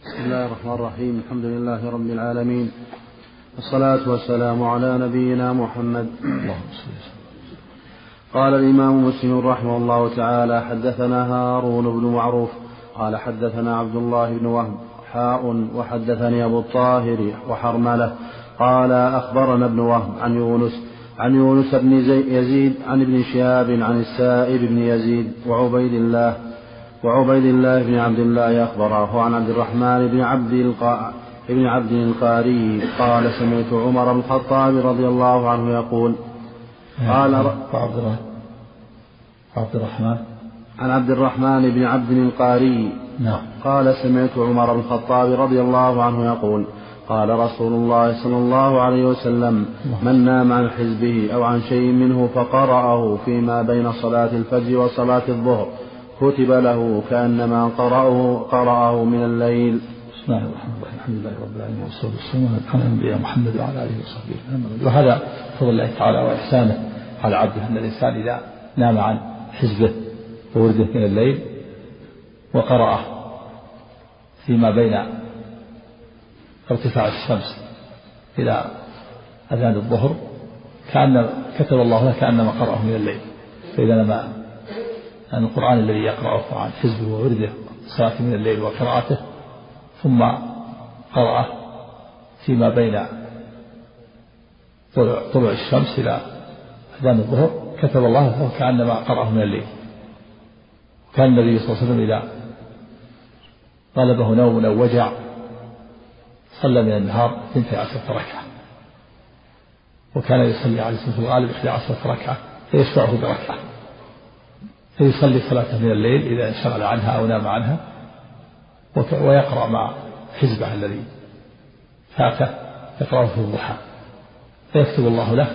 بسم الله الرحمن الرحيم. الحمد لله رب العالمين. والصلاة والسلام على نبينا محمد. قال الإمام مسلم رحمه الله تعالى حدثنا هارون بن معروف قال حدثنا عبد الله بن وهب حاء وحدثني أبو الطاهر وحرملة قال أخبرنا ابن وهب عن يونس عن يونس بن يزيد عن ابن شهاب عن السائب بن يزيد وعبيد الله وعبيد الله بن عبد الله أخبره عن عبد الرحمن بن عبد القا ابن عبد القاري قال سمعت عمر بن الخطاب رضي الله عنه يقول قال عبد الرحمن عن عبد الرحمن بن عبد القاري نعم. قال سمعت عمر بن الخطاب رضي الله عنه يقول قال رسول الله صلى الله عليه وسلم من نام عن حزبه أو عن شيء منه فقرأه فيما بين صلاة الفجر وصلاة الظهر كتب له كأنما قرأه قرأه من الليل. بسم الله الرحمن الرحيم. الحمد لله رب العالمين والصلاة والسلام على نبينا محمد وعلى آله وصحبه وسلم وهذا فضل الله تعالى وإحسانه على عبده أن الإنسان إذا نام عن حزبه وورده من الليل وقرأه فيما بين ارتفاع الشمس إلى أذان الظهر كأن كتب الله له كأنما قرأه من الليل. فإذا نما أن القرآن الذي يقرأه عن حزبه وورده صلاة من الليل وقراءته ثم قرأه فيما بين طلوع, الشمس إلى أذان الظهر كتب الله له كأنما قرأه من الليل. كان النبي صلى الله عليه وسلم إذا غلبه نوم أو وجع صلى من النهار اثنتي عشرة ركعة. وكان يصلي عليه الصلاة الغالب إحدى عشرة ركعة فيشفعه بركعة. فيصلي صلاته من الليل إذا انشغل عنها أو نام عنها ويقرأ مع حزبه الذي فاته يقرأه في الضحى. فيكتب الله له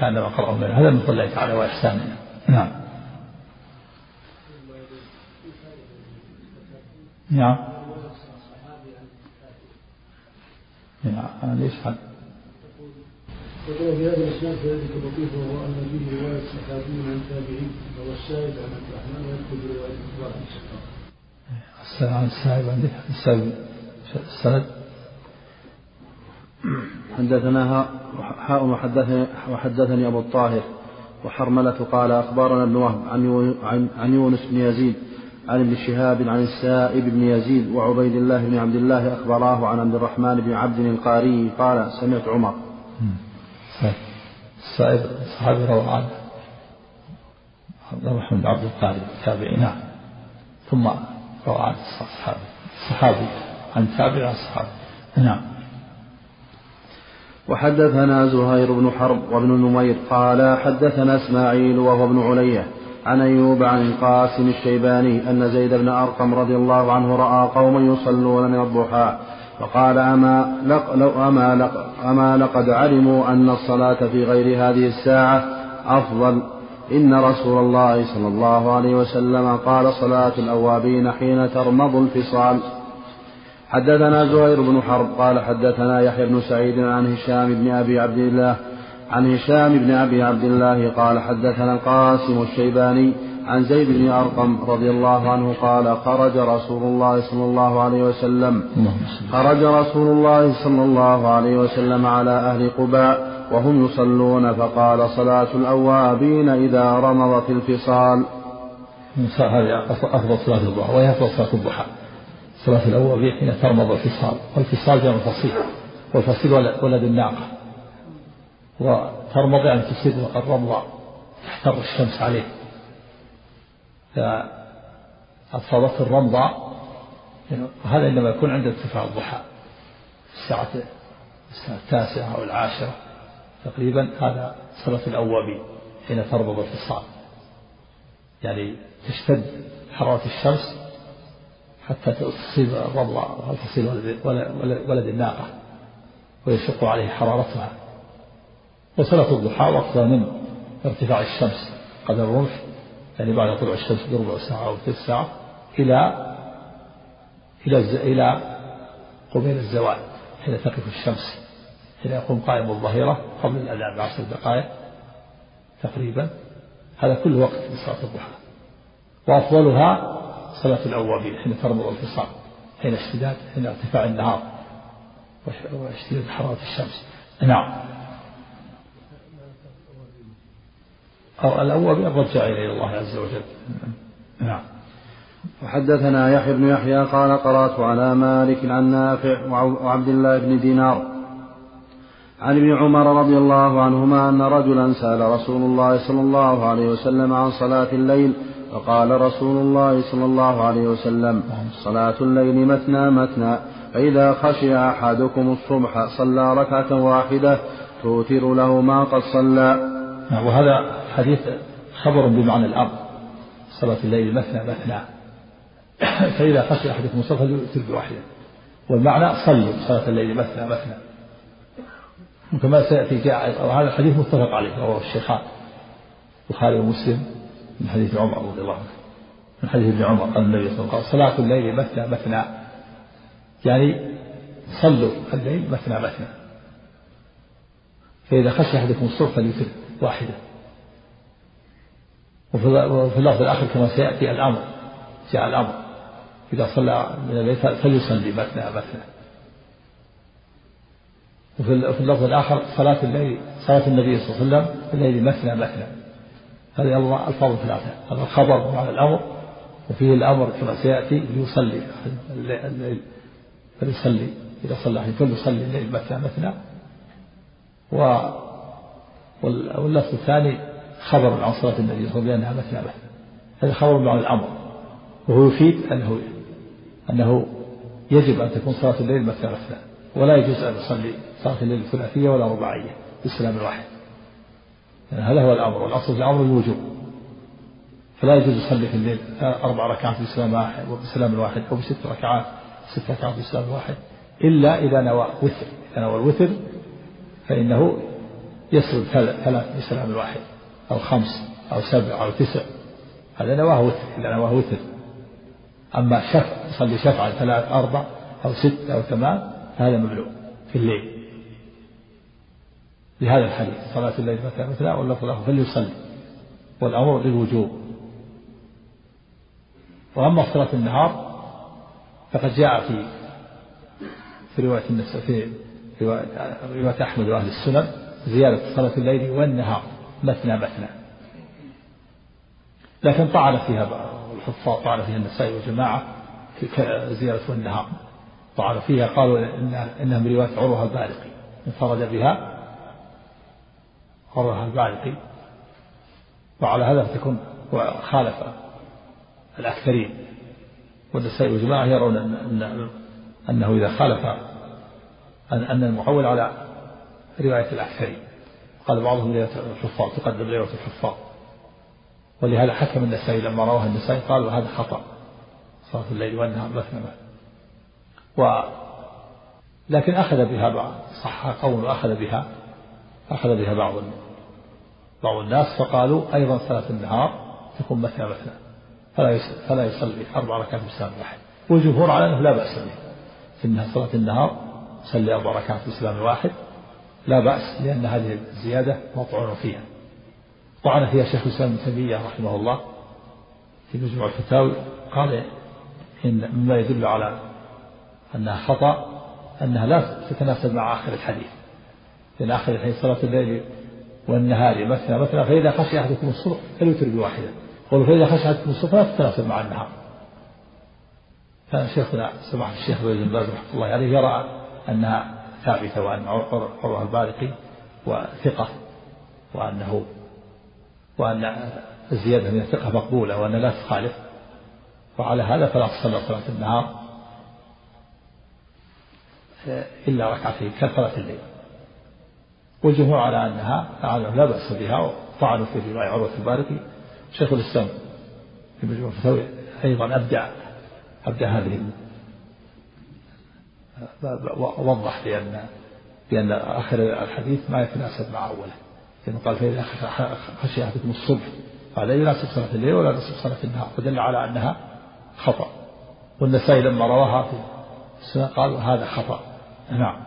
كأنما قرأه منه. هذا من فضل الله تعالى وإحسانه. نعم. نعم. نعم ليش حد؟ وقال في هذا الإسناد فذلك لطيف وهو أن فيه رواية صحابي عن تابعي وهو الشاهد عن عبد الرحمن ويكتب رواية السلام عن السائب عندك السائب السند حدثنا حاء وحدثني, وحدثني أبو الطاهر وحرملة قال أخبرنا ابن وهب عن, عن يونس بن يزيد عن ابن شهاب عن السائب بن يزيد وعبيد الله بن عبد الله أخبراه عن عبد الرحمن بن عبد القاري قال سمعت عمر. السائب صحابي روى عنه عبد الرحمن بن عبد القاري التابعي نعم ثم روى عن الصحابي. الصحابي عن تابع عن الصحابي. نعم. وحدثنا زهير بن حرب وابن نمير قال حدثنا إسماعيل وهو ابن علية عن أيوب عن القاسم الشيباني أن زيد بن أرقم رضي الله عنه رأى قوما يصلون من الضحى فقال أما لق لو أما لق أما لقد علموا أن الصلاة في غير هذه الساعة أفضل. إن رسول الله صلى الله عليه وسلم قال صلاة الأوابين حين ترمض الفصال. حدثنا زهير بن حرب قال حدثنا يحيى بن سعيد عن هشام بن أبي عبد الله عن هشام بن أبي عبد الله قال حدثنا القاسم الشيباني عن زيد بن أرقم رضي الله عنه قال خرج رسول الله صلى الله عليه وسلم. خرج رسول الله صلى الله عليه وسلم على أهل قباء وهم يصلون فقال صلاة الأوابين إذا رمضت الفصال. هذه أفضل صلاة الضحى وهي أفضل صلاة الضحى. صلاة الأوابين حين ترمض الفصال والفصال جمع فصيل والفصيل ولد الناقة. وترمض يعني تصير الرمضة تحتر الشمس عليه. فأصابته الرمضة وهذا إنما يكون عند ارتفاع الضحى الساعة الساعة التاسعة أو العاشرة تقريبا هذا صلاة الأوابين حين ترمض الفصال. يعني تشتد حرارة الشمس حتى تصيب الرمضة هل تصيب ولد, ولد الناقة ويشق عليه حرارتها. وصلاة الضحى وقتها من ارتفاع الشمس قدر الرمح يعني بعد طلوع الشمس بربع ساعة أو ثلث ساعة إلى إلى إلى قبيل الزوال حين تقف الشمس حين يقوم قائم الظهيرة قبل الأذان بعشر دقائق تقريبا. هذا كل وقت لصلاة الضحى. وأفضلها صلاة الأوابين حين ترمض الفصال حين اشتداد حين ارتفاع النهار واشتداد حرارة الشمس. نعم. أو الأول الرجع إلى الله عز وجل. نعم. وحدثنا يحيى بن يحيى قال قرأت على مالك عن نافع وعبد الله بن دينار. عن ابن عمر رضي الله عنهما أن رجلا سأل رسول الله صلى الله عليه وسلم عن صلاة الليل فقال رسول الله صلى الله عليه وسلم صلاة الليل مثنى مثنى فإذا خشي أحدكم الصبح صلى ركعة واحدة توتر له ما قد صلى. نعم وهذا حديث خبر بمعنى الأمر صلاة الليل مثنى مثنى. فإذا خشي أحدكم الصبح فليوتر بواحدة والمعنى صلوا صلاة الليل مثنى مثنى. كما سيأتي جاء وهذا الحديث متفق عليه رواه الشيخان البخاري ومسلم من حديث عمر رضي الله عنه. من حديث ابن عمر قال النبي صلى الله عليه وسلم صلاة الليل مثنى مثنى. يعني صلوا الليل مثنى مثنى. فإذا خشي أحدكم الصبح فليوتر واحدة وفي اللفظ الآخر كما سيأتي الأمر جاء الأمر. إذا صلى من الليل فليصلي مثنى مثنى وفي اللفظ الآخر صلاة الليل صلاة النبي صلى الله عليه وسلم الليل مثنى مثنى. هذه الله الفاظ ثلاثة. هذا الخبر معنى الأمر وفيه الأمر كما سيأتي ليصلي الليل فليصلي. إذا صلى فليصلي الليل مثنى مثنى. و واللفظ الثاني خبر عن صلاة النبي صلى الله عليه وسلم بأنها مثنى هذا خبر معنى الأمر. وهو يفيد أنه أنه يجب أن تكون صلاة الليل مثنى مثنى ولا يجوز أن يصلي صلاة الليل ثلاثية ولا رباعية بالسلام الواحد. يعني هذا هو الأمر والأصل في الأمر الوجوب. فلا يجوز يصلي في الليل أربع ركعات بسلام واحد وبسلام واحد أو بست ركعات ست ركعات بسلام واحد إلا إذا نوى وتر إذا نوى الوتر فإنه يسرد ثلاث بسلام واحد أو خمس أو سبع أو تسع. هذا نواة وتر إذا نواة وتر. أما شفع يصلي شفعا ثلاث أربع أو ست أو ثمان هذا ممنوع في الليل. لهذا الحديث صلاة الليل مثلا مثلا واللفظ له فليصلي. والأمر للوجوب وأما صلاة النهار فقد جاء في في رواية النساء في رواية أحمد وأهل السنن زيادة صلاة الليل والنهار. مثنى مثنى لكن طعن فيها الحفاظ طعن فيها النسائي وجماعة في زيادة والنهار. طعن فيها قالوا إنها, إنها من رواية عروة البارقي انفرد بها عروة البارقي وعلى هذا فتكون خالف الأكثرين. والنسائي وجماعة يرون أن أنه إذا خالف أن المعول على رواية الأكثرين. قال بعضهم رواية الحفاظ تقدم رواية الحفاظ. ولهذا حكم النسائي لما رواه النسائي قالوا هذا خطأ. صلاة الليل والنهار مثنى و لكن أخذ بها بعض صح قوم أخذ بها أخذ بها بعض بعض الناس فقالوا أيضا صلاة النهار تكون مثنى مثنى. فلا فلا يصلي أربع ركعات بسلام واحد. والجمهور على أنه لا بأس به. في صلاة النهار صلي أربع ركعات بسلام واحد. لا بأس لأن هذه الزيادة مطعون فيها. طعن فيها شيخ الإسلام ابن تيمية رحمه الله في مجموع الفتاوي قال إن مما يدل على أنها خطأ أنها لا تتناسب مع آخر الحديث. لأن آخر الحديث صلاة الليل والنهار مثنى مثنى فإذا خشي أحدكم الصبح فليوتر بواحدة قالوا فإذا خشي أحدكم الصبح لا تتناسب مع النهار. كان شيخنا سماحة الشيخ بن باز رحمة الله عليه يرى أنها ثابتة وأن عروة البارقي وثقة وأنه وأن الزيادة من الثقة مقبولة وأن لا تخالف. وعلى هذا فلا تصلى صلاة النهار إلا ركعتين كصلاة الليل. والجمهور على أنها لا بأس بها وطعنوا في رواية عروة البارقي. شيخ الإسلام في مجموع الفتاوي أيضا أبدع أبدع هذه وضح بأن بأن آخر الحديث ما يتناسب مع أوله. لأنه قال فإذا خشي أحدكم الصبح هذا يناسب صلاة الليل ولا يناسب صلاة النهار؟ فدل على أنها خطأ. والنسائي لما رواها في السنة قال هذا خطأ. نعم.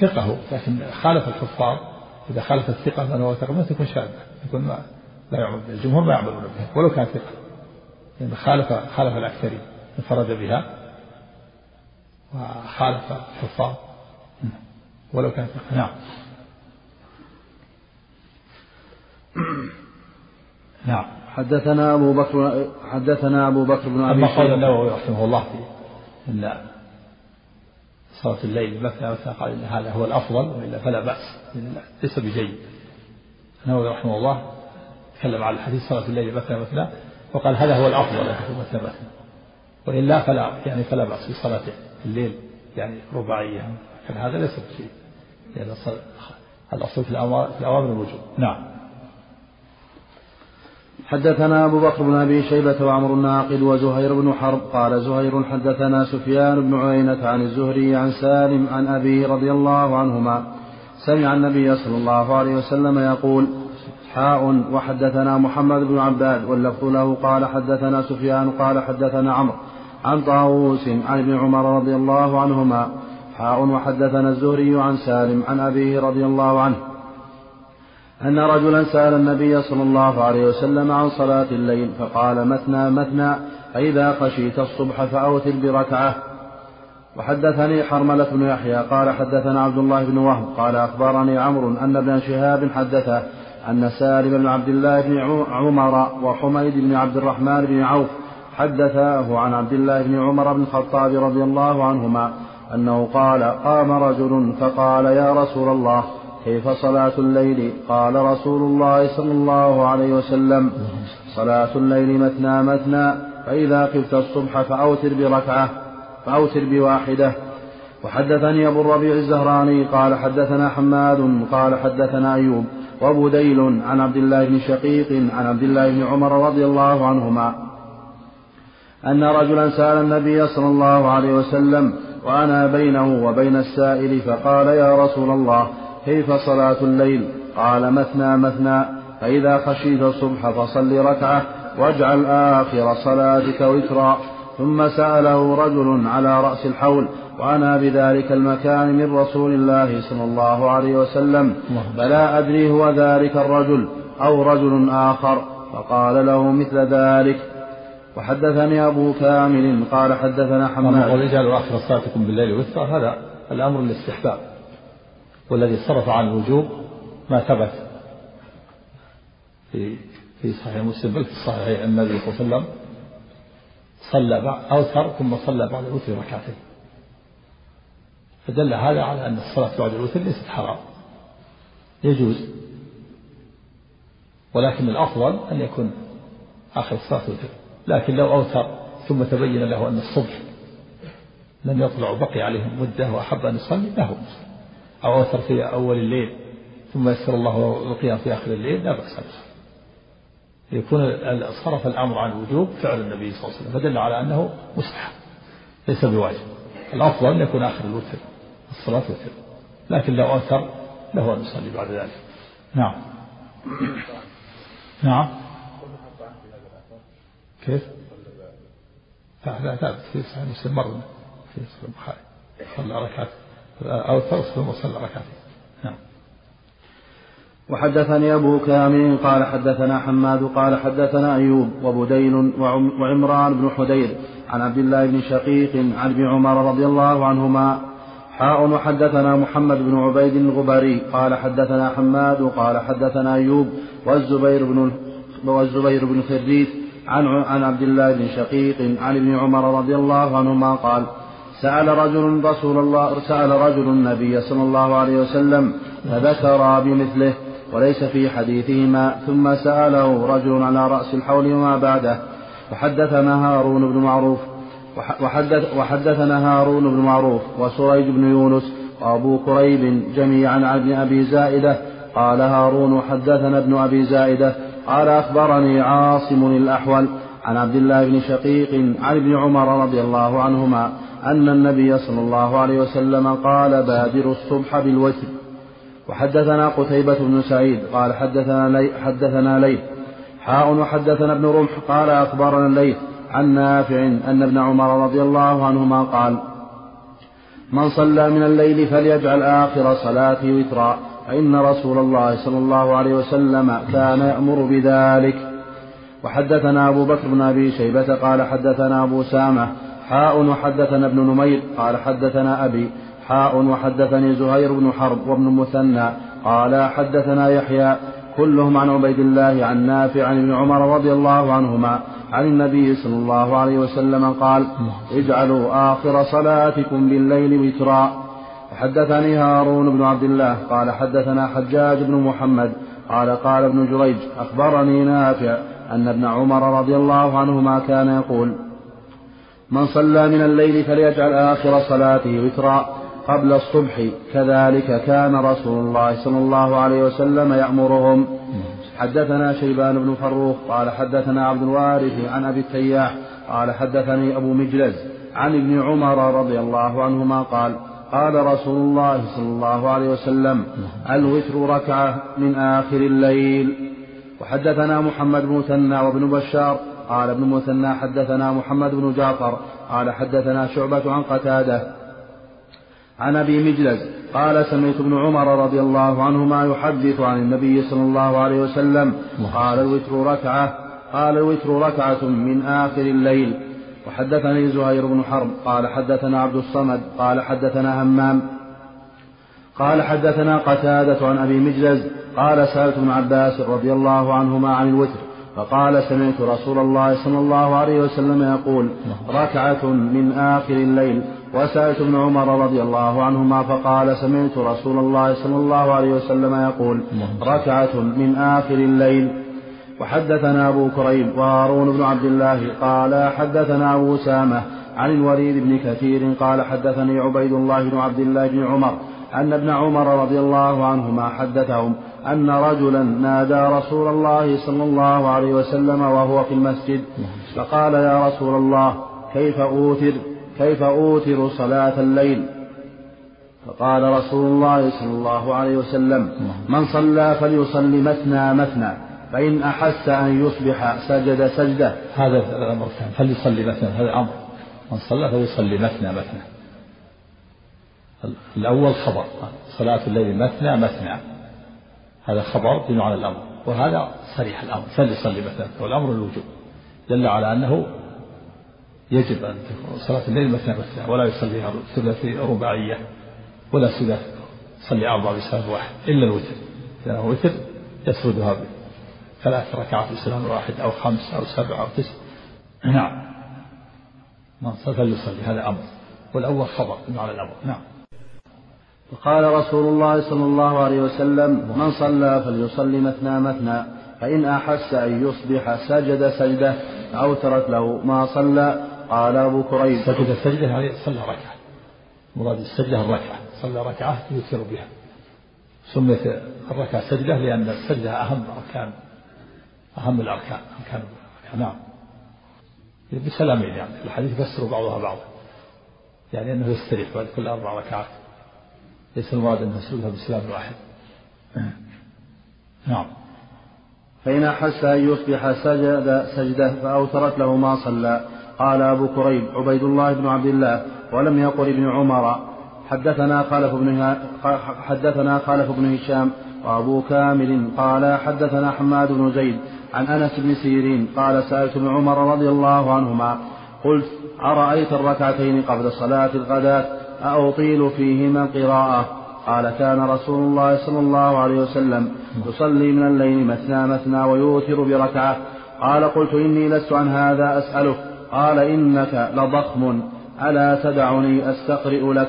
ثقة لكن خالف الحفاظ إذا خالف الثقة من هو ثقة ما تكون شاذة تكون ما لا يعمل الجمهور ما يعملون بها ولو كان ثقة. يعني خالف خالف الأكثرين انفرد بها وخالف الحفاظ. ولو كانت نعم. نعم. حدثنا أبو بكر حدثنا أبو بكر بن أبي أما قول النووي رحمه الله في إن صلاة الليل مثنى مثنى قال إن هذا هو الأفضل وإلا فلا بأس ليس بجيد. النووي رحمه الله تكلم على الحديث صلاة الليل مثنى مثنى وقال هذا هو الأفضل مثنى مثنى وإلا فلا يعني فلا بأس بصلاة الليل يعني رباعية. لكن هذا ليس بشيء لأن الأصل في الأوامر الوجوب. نعم. حدثنا أبو بكر بن أبي شيبة وعمر الناقد وزهير بن حرب قال زهير حدثنا سفيان بن عيينة عن الزهري عن سالم عن أبيه رضي الله عنهما سمع النبي صلى الله عليه وسلم يقول حاء وحدثنا محمد بن عباد واللفظ له قال حدثنا سفيان قال حدثنا عمرو عن طاووس عن ابن عمر رضي الله عنهما حاء وحدثنا الزهري عن سالم عن أبيه رضي الله عنه أن رجلا سأل النبي صلى الله عليه وسلم عن صلاة الليل فقال مثنى مثنى فإذا خشيت الصبح فأوتر بركعة وحدثني حرملة بن يحيى قال حدثنا عبد الله بن وهب قال أخبرني عمرو أن ابن شهاب حدثه أن سالم بن عبد الله بن عمر وحميد بن عبد الرحمن بن عوف حدثاه عن عبد الله بن عمر بن الخطاب رضي الله عنهما أنه قال قام رجل فقال يا رسول الله كيف صلاة الليل؟ قال رسول الله صلى الله عليه وسلم صلاة الليل مثنى مثنى فإذا خفت الصبح فأوتر بركعة فأوتر بواحدة. وحدثني أبو الربيع الزهراني قال حدثنا حماد قال حدثنا أيوب. وبديل عن عبد الله بن شقيق عن عبد الله بن عمر رضي الله عنهما أن رجلا سأل النبي صلى الله عليه وسلم وأنا بينه وبين السائل؟ فقال يا رسول الله كيف صلاة الليل؟ قال مثنى مثنى فإذا خشيت الصبح فصل ركعة واجعل آخر صلاتك وترا. ثم سأله رجل على رأس الحول وأنا بذلك المكان من رسول الله صلى الله عليه وسلم فلا أدري هو ذلك الرجل أو رجل آخر فقال له مثل ذلك. وحدثني أبو كامل قال حدثنا حماد. ورجال آخر صلاتكم بالليل وترا هذا الأمر الاستحباب والذي صرف عن الوجوب ما ثبت في في صحيح مسلم بل في صحيح النبي صلى الله عليه وسلم. صلى أوتر ثم صلى بعد الوتر ركعتين. فدل هذا على أن الصلاة بعد الوتر ليست حرام. يجوز. ولكن الأفضل أن يكون آخر الصلاة وتر لكن لو أوتر ثم تبين له أن الصبح لم يطلع وبقي عليه مدة وأحب أن يصلي له أو أوتر في أول الليل ثم يسر الله القيام في آخر الليل لا بأس به يكون صرف الأمر عن الوجوب فعل النبي صلى الله عليه وسلم فدل على أنه مستحب ليس بواجب. الأفضل أن يكون آخر الوتر الصلاة وتر. لكن لو أوتر له أن يصلي بعد ذلك. نعم. نعم. كيف؟ لا ثابت في صحيح مسلم مرة في صحيح البخاري. صلى ركعت أو ثم صلى ركعتين. وحدثني أبو كامل قال حدثنا حماد قال حدثنا أيوب وبديل وعمران بن حدير عن عبد الله بن شقيق عن ابن عمر رضي الله عنهما حاء وحدثنا محمد بن عبيد الغبري قال حدثنا حماد قال حدثنا أيوب والزبير بن والزبير بن خريث عن عن عبد الله بن شقيق عن ابن عمر رضي الله عنهما قال سأل رجل رسول الله سأل رجل النبي صلى الله عليه وسلم فذكر بمثله وليس في حديثهما ثم سأله رجل على رأس الحول وما بعده وحدثنا هارون بن معروف وحدث وحدثنا هارون بن معروف وسريج بن يونس وأبو كريب جميعا عن ابن أبي زائدة قال هارون حدثنا ابن أبي زائدة قال أخبرني عاصم الأحول عن عبد الله بن شقيق عن ابن عمر رضي الله عنهما أن النبي صلى الله عليه وسلم قال بادروا الصبح بالوتر. وحدثنا قتيبة بن سعيد قال حدثنا لي حدثنا ليث. حاء وحدثنا ابن رمح قال أخبرنا الليث عن نافع أن ابن عمر رضي الله عنهما قال من صلى من الليل فليجعل آخر صلاته وترا فإن رسول الله صلى الله عليه وسلم كان يأمر بذلك. وحدثنا أبو بكر بن أبي شيبة قال حدثنا أبو سامة. حاء وحدثنا ابن نمير قال حدثنا أبي حاء وحدثني زهير بن حرب وابن مثنى قال حدثنا يحيى كلهم عن عبيد الله عن نافع عن ابن عمر رضي الله عنهما عن النبي صلى الله عليه وسلم قال اجعلوا آخر صلاتكم بالليل وترا. وحدثني هارون بن عبد الله قال حدثنا حجاج بن محمد قال قال ابن جريج أخبرني نافع أن ابن عمر رضي الله عنهما كان يقول من صلى من الليل فليجعل آخر صلاته وترا. قبل الصبح كذلك كان رسول الله صلى الله عليه وسلم يأمرهم. حدثنا شيبان بن فروخ قال حدثنا عبد الوارث عن أبي التياح قال حدثني أبو مجلز عن ابن عمر رضي الله عنهما قال قال رسول الله صلى الله عليه وسلم الوتر ركعة من آخر الليل. وحدثنا محمد بن مثنى وابن بشار قال ابن مثنى حدثنا محمد بن جعفر قال حدثنا شعبة عن قتادة عن أبي مجلس قال سمعت ابن عمر رضي الله عنهما يحدث عن النبي صلى الله عليه وسلم. قال الوتر ركعة. قال الوتر ركعة من آخر الليل. وحدثني زهير بن حرب. قال حدثنا عبد الصمد. قال حدثنا همام. قال حدثنا قتادة عن أبي مجلس. قال سألت ابن عباس رضي الله عنهما عن الوتر. فقال سمعت رسول الله صلى الله عليه وسلم يقول ركعة من آخر الليل. وسألت ابن عمر رضي الله عنهما فقال سمعت رسول الله صلى الله عليه وسلم يقول ركعة من آخر الليل. وحدثنا أبو كريب وهارون بن عبد الله قال حدثنا أبو سامة عن الوليد بن كثير قال حدثني عبيد الله بن عبد الله بن عمر أن ابن عمر رضي الله عنهما حدثهم أن رجلا نادى رسول الله صلى الله عليه وسلم وهو في المسجد فقال يا رسول الله كيف أوتر؟ كيف أوتر صلاة الليل؟ فقال رسول الله صلى الله عليه وسلم من صلى فليصلي مثنى مثنى فإن أحس أن يصبح سجد سجدة. هذا الأمر فليصلي مثنى هذا أمر من صلى فليصلي مثنى مثنى. الأول خبر صلاة الليل مثنى مثنى. هذا خبر بمعنى الأمر وهذا صريح الأمر فليصلي مثنى. والأمر الوجوب دل على أنه يجب أن تكون صلاة الليل مثنى مثنى ولا يصليها ثلاثي رباعية ولا ثلاث يصلي أربع بسلام واحد إلا الوتر إذا وتر يسردها ثلاث ركعات بسلام واحد أو خمس أو سبع أو تسع. نعم. من صلى فليصلي هذا أمر. والأول خبر بمعنى الأمر. نعم. وقال رسول الله صلى الله عليه وسلم من صلى فليصلي مثنى مثنى فإن أحس أن يصبح سجد سجدة أوترت له ما صلى قال أبو كريب سجد سجدة يعني صلى ركعة. مراد السجدة الركعة. صلى ركعة يوتر بها. سميت الركعة سجدة لأن السجدة أهم أركان أهم الأركان أركان نعم. بسلامين يعني. الحديث يفسر بعضها بعضا. يعني أنه يستريح بعد كل أربع ركعات. ليس المراد أنه يسجدها بسلام واحد. نعم. فإن أحس أن يصبح سجد سجدة فأوترت له ما صلى. قال أبو كريب عبيد الله بن عبد الله ولم يقل ابن عمر حدثنا خالف بن حدثنا خالف بن هشام وأبو كامل قال حدثنا حماد بن زيد عن أنس بن سيرين قال سألت ابن عمر رضي الله عنهما قلت أرأيت الركعتين قبل صلاة الغداة أأطيل فيهما القراءة؟ قال كان رسول الله صلى الله عليه وسلم يصلي من الليل مثنى مثنى ويوتر بركعة. قال قلت إني لست عن هذا أسألك. قال إنك لضخم. ألا تدعني أستقرئ لك؟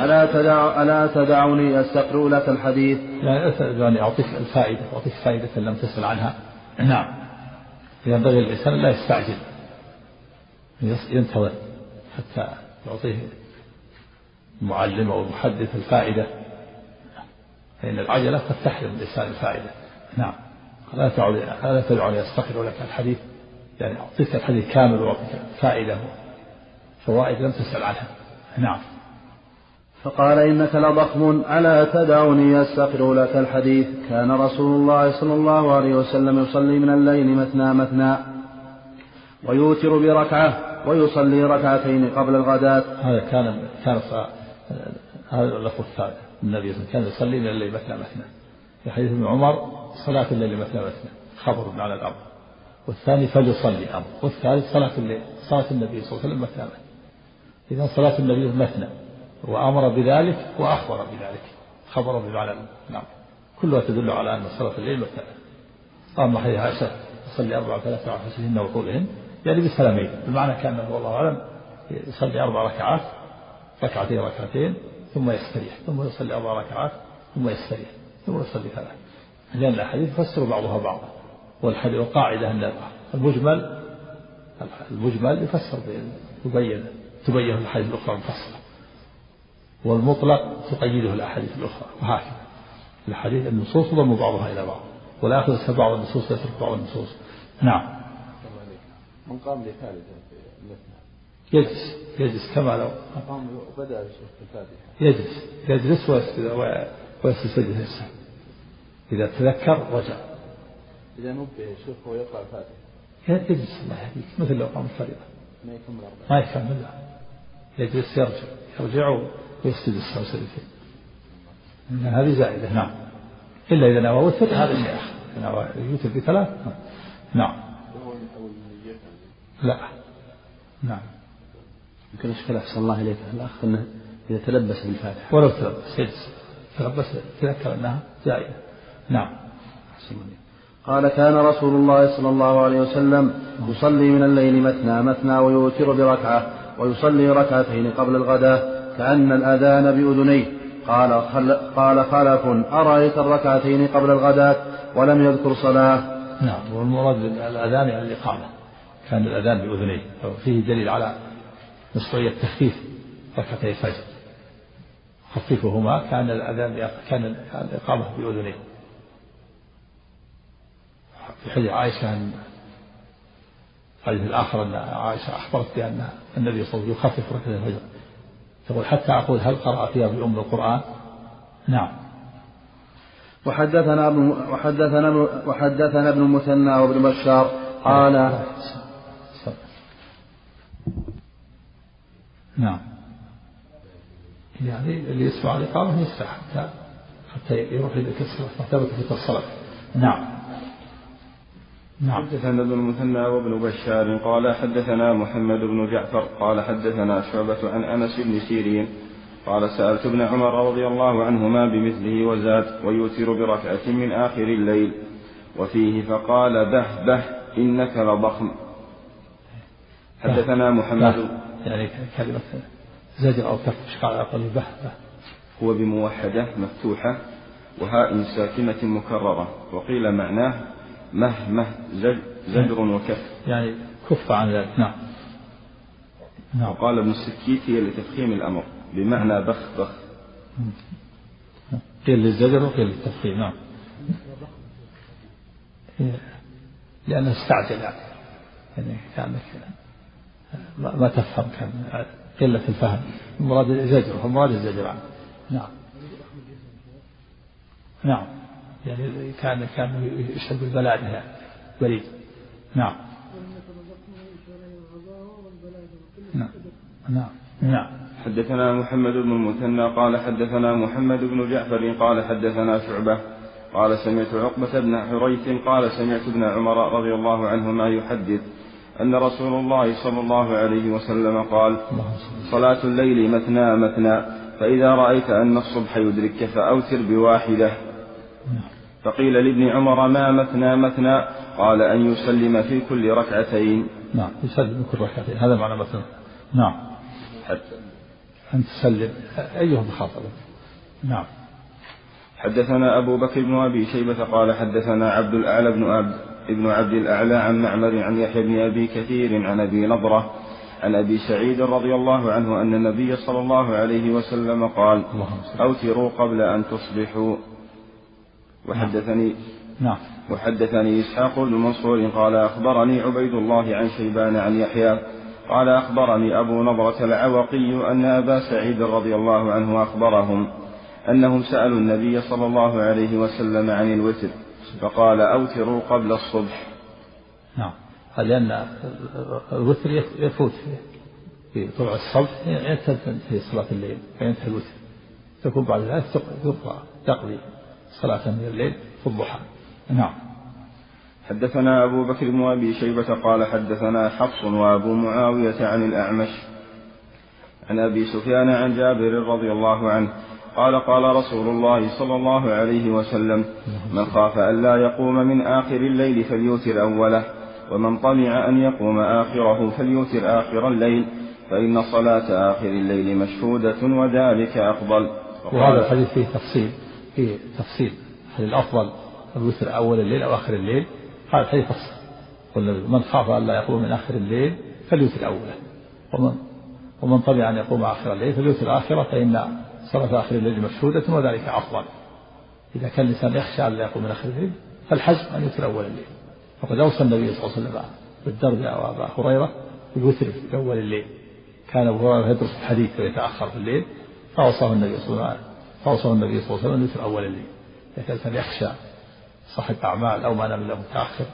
ألا تدع ألا تدعني أستقرئ لك الحديث؟ يعني أعطيك الفائدة أعطيك فائدة لم تسأل عنها. نعم. ينبغي الإنسان لا يستعجل. ينتظر حتى يعطيه المعلم أو المحدث الفائدة. فإن العجلة قد تحرم الإنسان الفائدة. نعم. لا تعد لا تدعني أستقر لك الحديث. يعني أعطيك الحديث كامل وأعطيك فائدة. فوائد لم تسأل عنها. نعم. فقال إنك لضخم. ألا تدعني أستغفر لك الحديث؟ كان رسول الله صلى الله عليه وسلم يصلي من الليل مثنى مثنى ويوتر بركعة ويصلي ركعتين قبل الغداة. هذا كان كان هذا اللفظ الثالث النبي كان يصلي من الليل مثنى مثنى. في حديث ابن عمر صلاة الليل مثنى مثنى خبر على الأمر والثاني فليصلي أمر والثالث صلاة الليل صلاة النبي صلى الله عليه وسلم مثنى. إذا صلاة النبي مثنى وأمر بذلك وأخبر بذلك خبر بمعنى نعم. كلها تدل على أن صلاة الليل مثنى. أما حديث عائشة تصلي أربع ثلاث أنفسهن وطولهن يعني بسلامين. بمعنى كأن والله أعلم يصلي أربع ركعات ركعتين ركعتين ثم يستريح ثم يصلي أربع ركعات ثم يستريح ثم يصلي ثلاث لأن الأحاديث تفسر بعضها بعضا. والحديث والقاعدة أن المجمل المجمل يفسر يبين تبين الأحاديث الأخرى المفصلة والمطلق تقيده الأحاديث الأخرى وهكذا. الحديث النصوص تضم بعضها إلى بعض. ولا يأخذ بعض النصوص ويترك بعض النصوص. نعم. من قام لثالثة يجلس. يجلس كما لو قام الفاتحة. يجلس. يجلس سجدة السهو إذا تذكر رجع. إذا نبه الشيخ هو يقرأ الفاتحة. يجلس الله يهديك مثل لو قام الفريضة. ما يكمل أربعة ما يكمل لا يجلس يرجع. يرجع ويسجد السهو سجدتين هذه زائدة. نعم. إلا إذا نوى وتر هذا اللي أخذ نوى يوتر بثلاث. نعم. لا. نعم. يمكن اشكال أحسن الله إليك. الأخ إنه إذا تلبس بالفاتحة. ولو تلبس يجلس. تلبس تذكر أنها زائدة. نعم. أحسن الله قال كان رسول الله صلى الله عليه وسلم يصلي من الليل مثنى مثنى ويوتر بركعة ويصلي ركعتين قبل الغداء كأن الأذان بأذنيه. قال خل قال خلف أرأيت الركعتين قبل الغداة ولم يذكر صلاة؟ نعم والمراد الأذان يعني الإقامة. كان الأذان بأذنيه. فيه دليل على مشروعية تخفيف ركعتي الفجر. خففهما كان الأذان كان الإقامة بأذنيه. في حديث عائشة أن الحديث الآخر أن عائشة أخبرت بأن النبي صلى الله عليه وسلم يخفف ركعتي الفجر. تقول حتى أقول هل قرأ فيها بأم القرآن؟ نعم. وحدثنا ابن وحدثنا وحدثنا ابن المثنى وابن بشار قال نعم. يعني اللي يسمع الإقامة يسمع حتى حتى يروح الصلاة مرتبة في الصلاة. نعم. نعم. حدثنا ابن المثنى وابن بشار قال حدثنا محمد بن جعفر قال حدثنا شعبة عن أنس بن سيرين قال سألت ابن عمر رضي الله عنهما بمثله وزاد ويوتر بركعة من آخر الليل وفيه فقال به به إنك لضخم. حدثنا محمد. يعني كلمة زجر أو كف قال أقل به به. هو بموحدة مفتوحة وهاء ساكنة مكررة. وقيل معناه مه مه زجر وكف. يعني كف عن ذلك نعم. نعم. وقال ابن السكيت هي لتفخيم الأمر بمعنى بخ بخ. قيل للزجر وقيل للتفخيم نعم. لأنه استعجل يعني. يعني كأنك ما تفهم كان قلة الفهم. المراد الزجر المراد الزجر عنه نعم. نعم. يعني كان كان يشهد بالبلاد يعني بريد نعم. نعم. نعم. نعم. حدثنا محمد بن المثنى قال حدثنا محمد بن جعفر قال حدثنا شعبة قال سمعت عقبة بن حريث قال سمعت ابن عمر رضي الله عنهما يحدث أن رسول الله صلى الله عليه وسلم قال صلاة الليل مثنى مثنى فإذا رأيت أن الصبح يدركك فأوتر بواحدة. فقيل لابن عمر ما مثنى مثنى؟ قال أن يسلم في كل ركعتين. نعم يسلم في كل ركعتين. هذا معنى مثنى. نعم. حتى أن تسلم. أيهم خاطبك نعم. حدثنا أبو بكر بن أبي شيبة قال حدثنا عبد الأعلى بن عبد ابن عبد الأعلى عن معمر عن يحيى بن أبي كثير عن أبي نضرة عن أبي سعيد رضي الله عنه أن النبي صلى الله عليه وسلم قال أوتروا قبل أن تصبحوا. وحدثني نعم. وحدثني إسحاق بن منصور قال أخبرني عبيد الله عن شيبان عن يحيى قال أخبرني أبو نضرة العوقي أن أبا سعيد رضي الله عنه أخبرهم أنهم سألوا النبي صلى الله عليه وسلم عن الوتر فقال أوتروا قبل الصبح. نعم. لأن الوتر يفوت في طلوع الصبح ينتهي في صلاة الليل فينتهي الوتر. تكون بعد ذلك تقضي. صلاة من الليل في الضحى. نعم. حدثنا أبو بكر بن أبي شيبة قال حدثنا حفص وأبو معاوية عن الأعمش عن أبي سفيان عن جابر رضي الله عنه قال قال رسول الله صلى الله عليه وسلم من خاف ألا يقوم من آخر الليل فليوتر أوله ومن طمع أن يقوم آخره فليوتر آخر الليل فإن صلاة آخر الليل مشهودة وذلك أفضل. وهذا الحديث فيه تفصيل. فيه تفصيل هل الأفضل الوتر أول الليل أو آخر الليل؟ هذا الحديث تفصيل. من خاف ألا يقوم من آخر الليل فليوتر أوله. ومن ومن طمع أن يقوم آخر الليل فليوتر آخره فإن صلاة آخر الليل مشهودة وذلك أفضل. إذا كان الإنسان يخشى ألا يقوم من آخر الليل فالحزم أن يوتر أول الليل. فقد أوصى النبي صلى الله عليه وسلم بالدرب أو أبا هريرة بالوتر في أول الليل. كان أبو هريرة يدرس الحديث ويتأخر في الليل فأوصاه النبي صلى الله عليه وسلم فأوصاه النبي صلى الله عليه وسلم أن يوتر أول الليل. إذا كان الإنسان يخشى صاحب أعمال أو ما نام إلا متأخر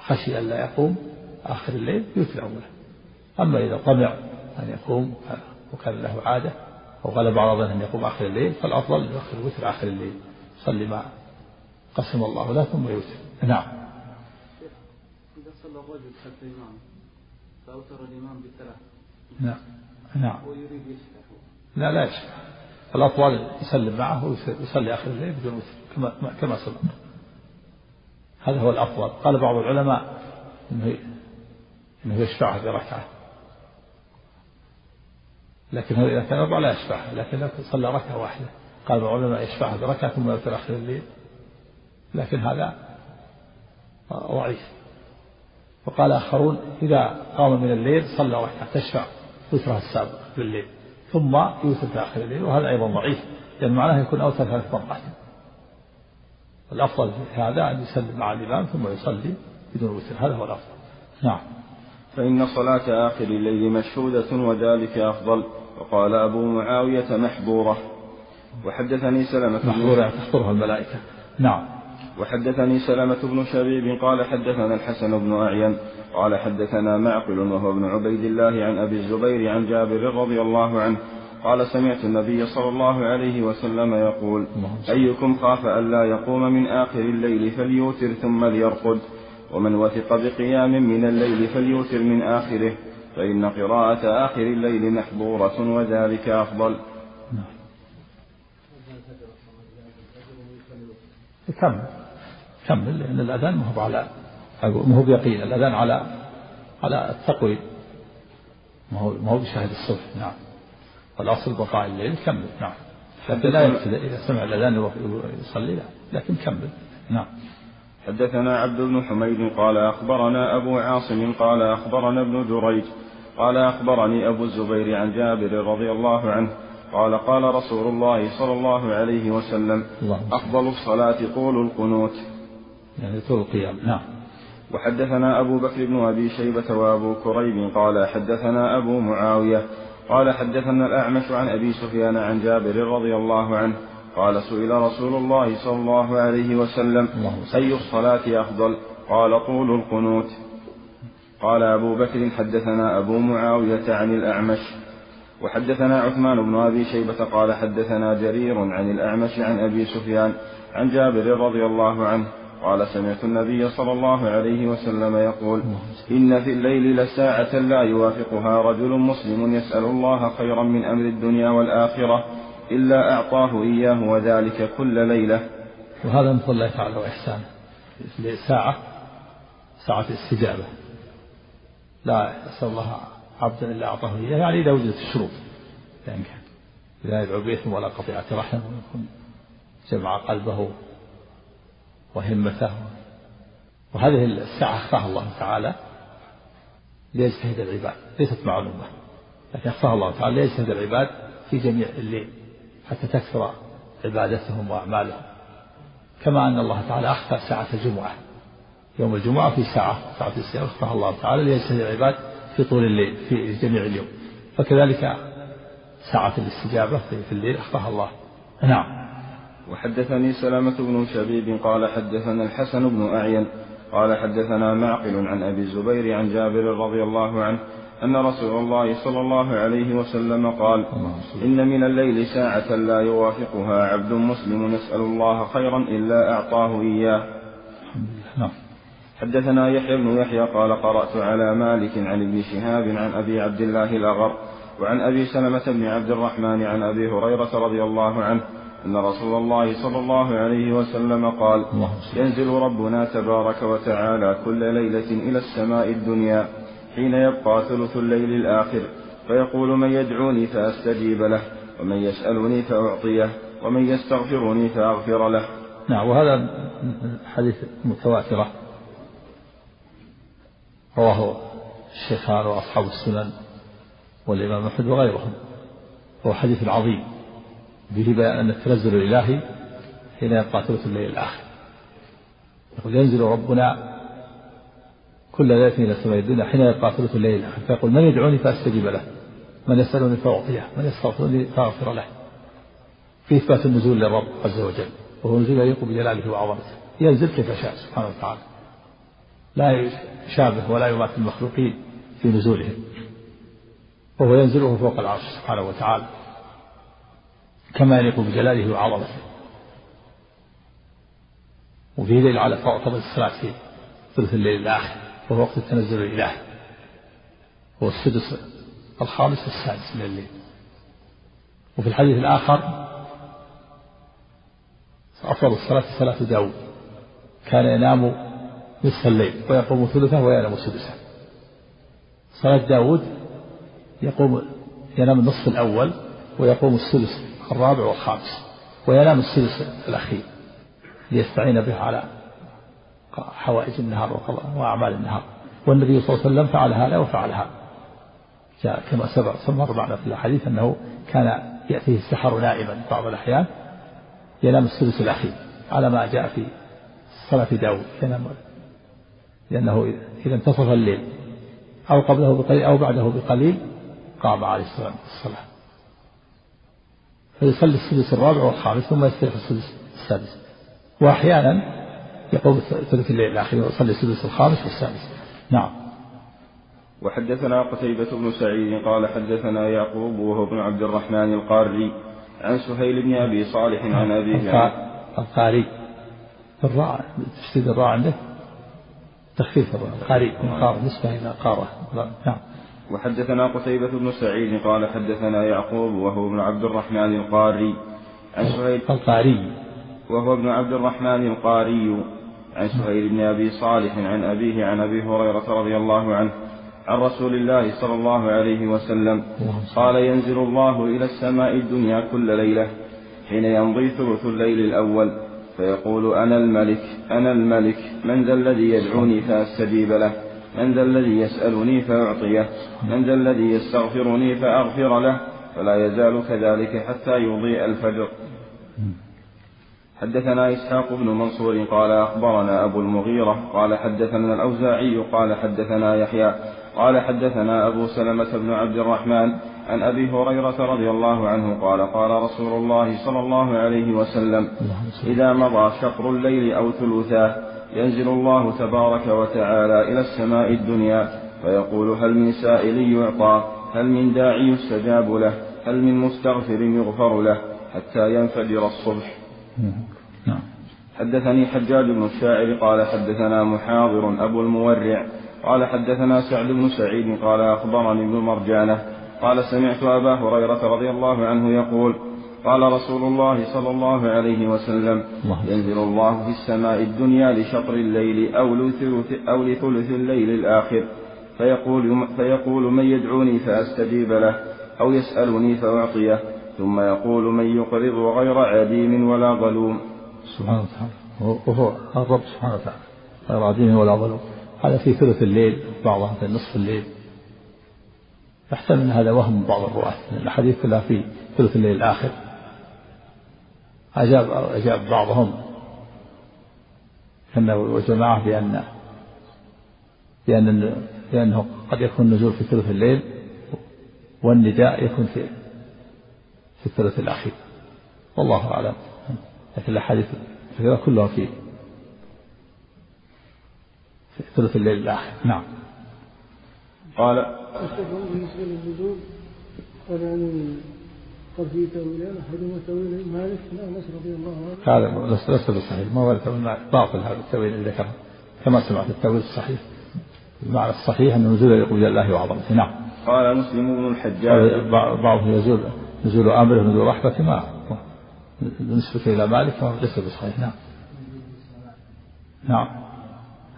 خشي ألا يقوم آخر الليل يوتر أوله. أما إذا طمع أن يقوم وكان له عادة أو غلب على ظنه أن يقوم آخر الليل فالأفضل يؤخر الوتر آخر الليل. يصلي ما قسم الله له ثم يوتر. نعم. إذا صلى الرجل خلف الإمام فأوتر الإمام بالثلاث نعم. نعم. ويريد يشفع لا لا يشفع. الأطول يسلم معه ويصلي آخر الليل بدون وتر كما كما سبق. هذا هو الأفضل. قال بعض العلماء إنه إنه يشفعها بركعة لكن هو إذا كان أربع لا يشفعها لكن لو صلى ركعة واحدة. قال بعض العلماء يشفعها بركعة ثم يوتر آخر الليل. لكن هذا ضعيف. وقال آخرون إذا قام من الليل صلى ركعة تشفع وترها السابق بالليل ثم يوتر في آخر الليل وهذا أيضا ضعيف لأن معناه يكون أوتر ثلاث مرات. الأفضل في هذا أن يسلم مع الإمام ثم يصلي بدون وتر هذا هو الأفضل. نعم. فإن صلاة آخر الليل مشهودة وذلك أفضل وقال أبو معاوية محبورة. وحدثني سلمة محبورة تحضرها الملائكة. نعم. وحدثني سلمة بن شبيب قال حدثنا الحسن بن أعين قال حدثنا معقل وهو ابن عبيد الله عن أبي الزبير عن جابر رضي الله عنه قال سمعت النبي صلى الله عليه وسلم يقول أيكم خاف ألا يقوم من آخر الليل فليوتر ثم ليرقد ومن وثق بقيام من الليل فليوتر من آخره فإن قراءة آخر الليل محضورة وذلك أفضل كمل كمل لأن الأذان ما هو على ما هو بيقين. الأذان على على التقويم. ما هو ما هو بشاهد الصبح. نعم. والأصل بقاء الليل كمل. نعم. لكن لا يقصد إذا سمع الأذان يصلي لا. لكن كمل. نعم. حدثنا عبد بن حميد قال أخبرنا أبو عاصم قال أخبرنا ابن جريج قال أخبرني أبو الزبير عن جابر رضي الله عنه قال قال رسول الله صلى الله عليه وسلم الله أفضل الصلاة طول القنوت. يعني طول القيام. نعم. وحدثنا أبو بكر بن أبي شيبة وأبو كريب قال حدثنا أبو معاوية قال حدثنا الأعمش عن أبي سفيان عن جابر رضي الله عنه قال سئل رسول الله صلى الله عليه وسلم أي الصلاة أفضل؟ قال طول القنوت. قال أبو بكر حدثنا أبو معاوية عن الأعمش وحدثنا عثمان بن أبي شيبة قال حدثنا جرير عن الأعمش عن أبي سفيان عن جابر رضي الله عنه قال سمعت النبي صلى الله عليه وسلم يقول إن في الليل لساعة لا يوافقها رجل مسلم يسأل الله خيرا من أمر الدنيا والآخرة إلا أعطاه إياه وذلك كل ليلة. وهذا من فضل الله تعالى وإحسانه. ساعة ساعة الاستجابة. لا يسأل الله عبدا إلا أعطاه إياه يعني إذا وجدت الشروط يعني كان. لا يدعو بإثم ولا قطيعة رحم جمع قلبه وهمته. وهذه الساعة أخفاها الله تعالى ليجتهد العباد ليست معلومة لكن أخفاها الله تعالى ليجتهد العباد في جميع الليل حتى تكثر عبادتهم وأعمالهم. كما أن الله تعالى أخفى ساعة الجمعة يوم الجمعة في ساعة ساعة الصيام أخفاها الله تعالى ليجتهد العباد في طول الليل في جميع اليوم. فكذلك ساعة الاستجابة في الليل أخفاها الله. نعم. وحدثني سلامة بن شبيب قال حدثنا الحسن بن أعين قال حدثنا معقل عن أبي الزبير عن جابر رضي الله عنه أن رسول الله صلى الله عليه وسلم قال إن من الليل ساعة لا يوافقها عبد مسلم يسأل الله خيرا إلا أعطاه إياه. حدثنا يحيى بن يحيى قال قرأت على مالك عن ابن شهاب عن أبي عبد الله الأغر وعن أبي سلمة بن عبد الرحمن عن أبي هريرة رضي الله عنه أن رسول الله صلى الله عليه وسلم قال ينزل ربنا تبارك وتعالى كل ليلة إلى السماء الدنيا حين يبقى ثلث الليل الآخر فيقول من يدعوني فأستجيب له ومن يسألني فأعطيه ومن يستغفرني فأغفر له. نعم وهذا حديث متواترة. رواه الشيخان وأصحاب السنن والإمام أحمد وغيرهم. هو حديث عظيم به بيان أن التنزل الإلهي حين يبقى ثلث الليل الآخر. يقول ينزل ربنا كل ليلة إلى السماء الدنيا حين يبقى ثلث الليل الآخر. فيقول من يدعوني فأستجيب له من يسألني فأعطيه من يستغفرني فأغفر له. في إثبات النزول للرب عز وجل وهو نزول يليق بجلاله وعظمته. ينزل كيف شاء سبحانه وتعالى. لا يشابه ولا يماثل المخلوقين في نزولهم وهو ينزل فوق العرش سبحانه وتعالى كما يليق بجلاله وعظمته. وفيه دليل على فضل الصلاة في ثلث الليل الآخر وهو وقت التنزل الإلهي هو السدس الخامس والسادس من الليل. وفي الحديث الآخر أفضل الصلاة صلاة داود كان ينام نصف الليل ويقوم ثلثه وينام سدسه. صلاة داود يقوم ينام النصف الأول ويقوم الثلث الرابع والخامس وينام السدس الأخير ليستعين به على حوائج النهار وأعمال النهار. والنبي صلى الله عليه وسلم فعل هذا وفعل هذا. جاء كما سبق سمر معنا في الحديث أنه كان يأتيه السحر نائما بعض الأحيان ينام السدس الأخير على ما جاء في صلاة داود ينام لأنه إذا انتصف الليل. أو قبله بقليل أو بعده بقليل قام عليه الصلاة والسلام. فيصلي السدس الرابع والخامس ثم يستريح السدس السادس. وأحيانا يقوم ثلث الليل الآخر ويصلي السدس الخامس والسادس. نعم. وحدثنا قتيبة بن سعيد قال حدثنا يعقوب وهو ابن عبد الرحمن القاري عن سهيل بن أبي صالح عن أبيه القاري. الراء تشديد الراء عنده. تخفيف القاري نسبة إلى قارة. نعم. وحدثنا قتيبة بن سعيد قال حدثنا يعقوب وهو ابن عبد الرحمن القاري. عن سهيل القاري. وهو ابن عبد الرحمن القاري. عن سهيل بن أبي صالح عن أبيه عن أبي هريرة رضي الله عنه عن رسول الله صلى الله عليه وسلم. قال ينزل الله إلى السماء الدنيا كل ليلة حين يمضي ثلث الليل الأول. فيقول أنا الملك أنا الملك من ذا الذي يدعوني فأستجيب له؟ من ذا الذي يسألني فأعطيه؟ من ذا الذي يستغفرني فأغفر له؟ فلا يزال كذلك حتى يضيء الفجر. حدثنا إسحاق بن منصور قال أخبرنا أبو المغيرة قال حدثنا الأوزاعي قال حدثنا يحيى قال حدثنا أبو سلمة بن عبد الرحمن عن أبي هريرة رضي الله عنه قال قال رسول الله صلى الله عليه وسلم إذا مضى شطر الليل أو ثلثاه ينزل الله تبارك وتعالى إلى السماء الدنيا فيقول هل من سائل يعطى؟ هل من داعي يستجاب له؟ هل من مستغفر يغفر له؟ حتى ينفجر الصبح. حدثني حجاج بن الشاعر قال حدثنا محاضر أبو المورع قال حدثنا سعد بن سعيد قال أخبرني ابن مرجانة قال سمعت أبا هريرة رضي الله عنه يقول قال رسول الله صلى الله عليه وسلم ينزل الله في السماء الدنيا لشطر الليل أو لثلث, أو لثلث الليل الآخر. فيقول, فيقول من يدعوني فأستجيب له أو يسألني فأعطيه. ثم يقول من يقرض غير عديم ولا ظلوم. سبحانه وتعالى. وهو الرب سبحانه وتعالى. غير عديم ولا ظلوم. هذا في ثلث الليل بعضها في نصف الليل. يحتمل أن هذا وهم بعض الرواة الحديث كلها في ثلث الليل الآخر. أجاب أجاب بعضهم أنه وجماعة بأن بأن بأنه قد يكون النزول في ثلث الليل والنداء يكون في في الثلث الأخير. والله أعلم. لكن الأحاديث كلها في ثلث الليل الآخر. نعم. قال بالنسبة للنزول قال يعني قال في تأويلان أحدهما تأويل مالك بن أنس رضي الله عنه. هذا ليس بصحيح ما ورد تأويل باطل هذا التأويل اللي ذكره كما سمعت التأويل الصحيح. المعنى الصحيح أنه نزول يقول الله وعظمته نعم. قال مسلم بن الحجاج. بعضهم يزول نزول أمره ونزول رحمته ما بالنسبة إلى مالك ليس بصحيح نعم. نعم.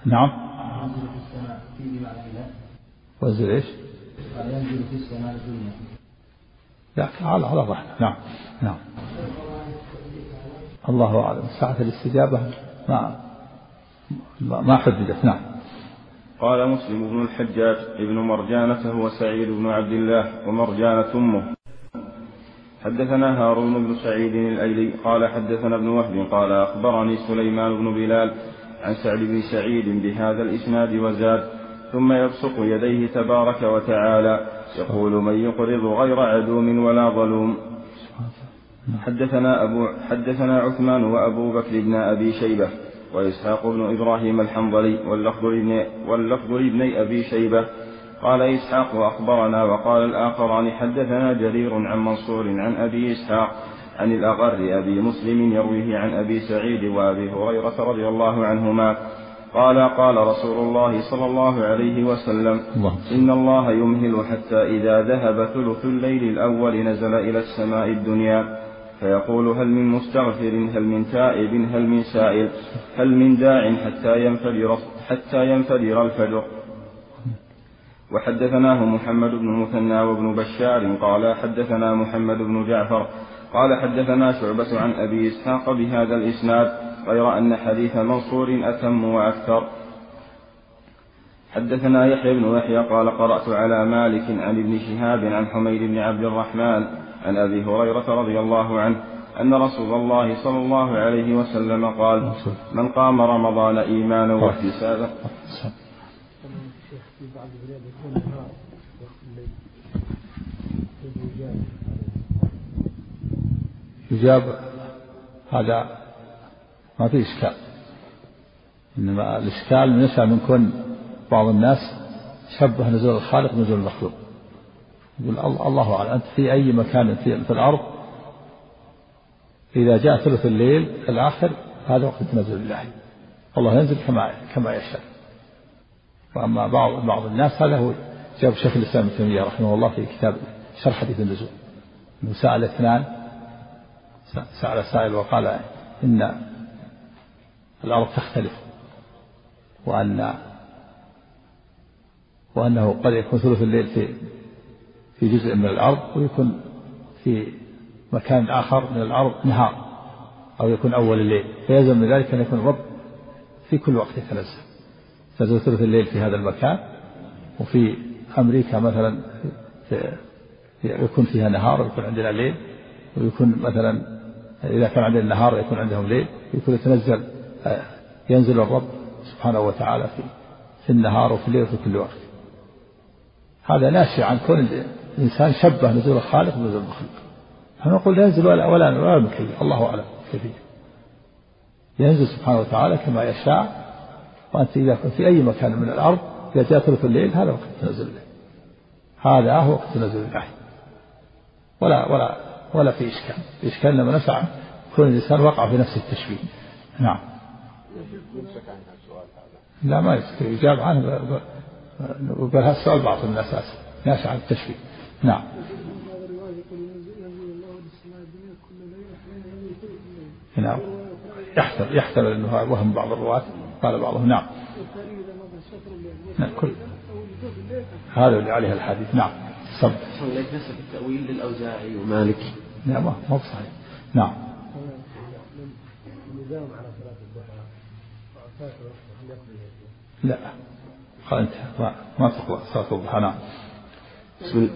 نعم. وزل إيش؟ ينزل في السماء الدنيا لا على على الرحمة نعم نعم. الله أعلم. ساعة الاستجابة؟ ما ما حددت نعم. قال مسلم بن الحجاج ابن مرجانة هو سعيد بن عبد الله ومرجانة أمه. حدثنا هارون بن سعيد الأيلي قال حدثنا ابن وهب قال أخبرني سليمان بن بلال عن سعد بن سعيد بهذا الإسناد وزاد ثم يبسط يديه تبارك وتعالى. يقول من يقرض غير عدوم ولا ظلوم. حدثنا أبو حدثنا عثمان وأبو بكر بن أبي شيبة وإسحاق بن إبراهيم الحنظلي واللفظ لابن واللفظ لابن أبي شيبة. قال إسحاق أخبرنا وقال الآخران حدثنا جرير عن منصور عن أبي إسحاق عن الأغر أبي مسلم يرويه عن أبي سعيد وأبي هريرة رضي الله عنهما قال قال رسول الله صلى الله عليه وسلم الله. إن الله يمهل حتى إذا ذهب ثلث الليل الأول نزل إلى السماء الدنيا فيقول هل من مستغفر هل من تائب هل من سائل هل من داع حتى ينفجر حتى ينفجر الفجر وحدثناه محمد بن المثنى وابن بشار قال حدثنا محمد بن جعفر قال حدثنا شعبة عن أبي إسحاق بهذا الإسناد غير أن حديث منصور أتم وأكثر. حدثنا يحيى بن يحيى قال قرأت على مالك عن ابن شهاب عن حميد بن عبد الرحمن عن أبي هريرة رضي الله عنه أن رسول الله صلى الله عليه وسلم قال من قام رمضان إيمانا واحتسابا يجاب هذا ما في إشكال. إنما الإشكال يسعى من كون بعض الناس شبه نزول الخالق بنزول المخلوق. يقول الله أعلم. أنت في أي مكان في, في الأرض إذا جاء ثلث الليل الآخر هذا وقت تنزل الله. الله ينزل كما كما يشاء. وأما بعض بعض الناس هذا هو جاب شيخ الإسلام ابن تيمية رحمه الله في كتاب شرح حديث النزول. أنه سأل اثنان سأل سائل وقال إن الأرض تختلف وأن وأنه قد يكون ثلث الليل في في جزء من الأرض ويكون في مكان آخر من الأرض نهار أو يكون أول الليل. فيلزم من ذلك أن يكون الرب في كل وقت يتنزل تنزل ثلث الليل في هذا المكان وفي أمريكا مثلا في يكون فيها نهار ويكون عندنا ليل ويكون مثلا إذا كان عندنا نهار يكون عندهم ليل يكون يتنزل ينزل الرب سبحانه وتعالى في في النهار وفي الليل وفي كل وقت. هذا ناشئ عن كون الإنسان شبه نزول الخالق بنزول المخلوق. فنقول لا ينزل ولا ولا ولا مكيف الله أعلم كيفية ينزل سبحانه وتعالى كما يشاء. وأنت إذا كنت في أي مكان من الأرض إذا جاء ثلث الليل هذا وقت تنزل الليل هذا هو وقت تنزل الوحي. ولا ولا ولا في إشكال. إشكال لما نفع كون الإنسان وقع في نفس التشبيه. نعم. لا ما يجاب عنه وقال هذا السؤال بعض الناس ناشئ عن التشبيه نعم. نعم. يحتمل يحتمل إنه وهم بعض الرواة. قال بعضهم نعم. نعم كل هذا اللي عليه الحديث. نعم. صب نسب التأويل للأوزاعي ومالك. نعم ما هو صحيح. نعم. لا قال انت ما, ما تقوى. صلاة الضحى. نعم. بسم الله.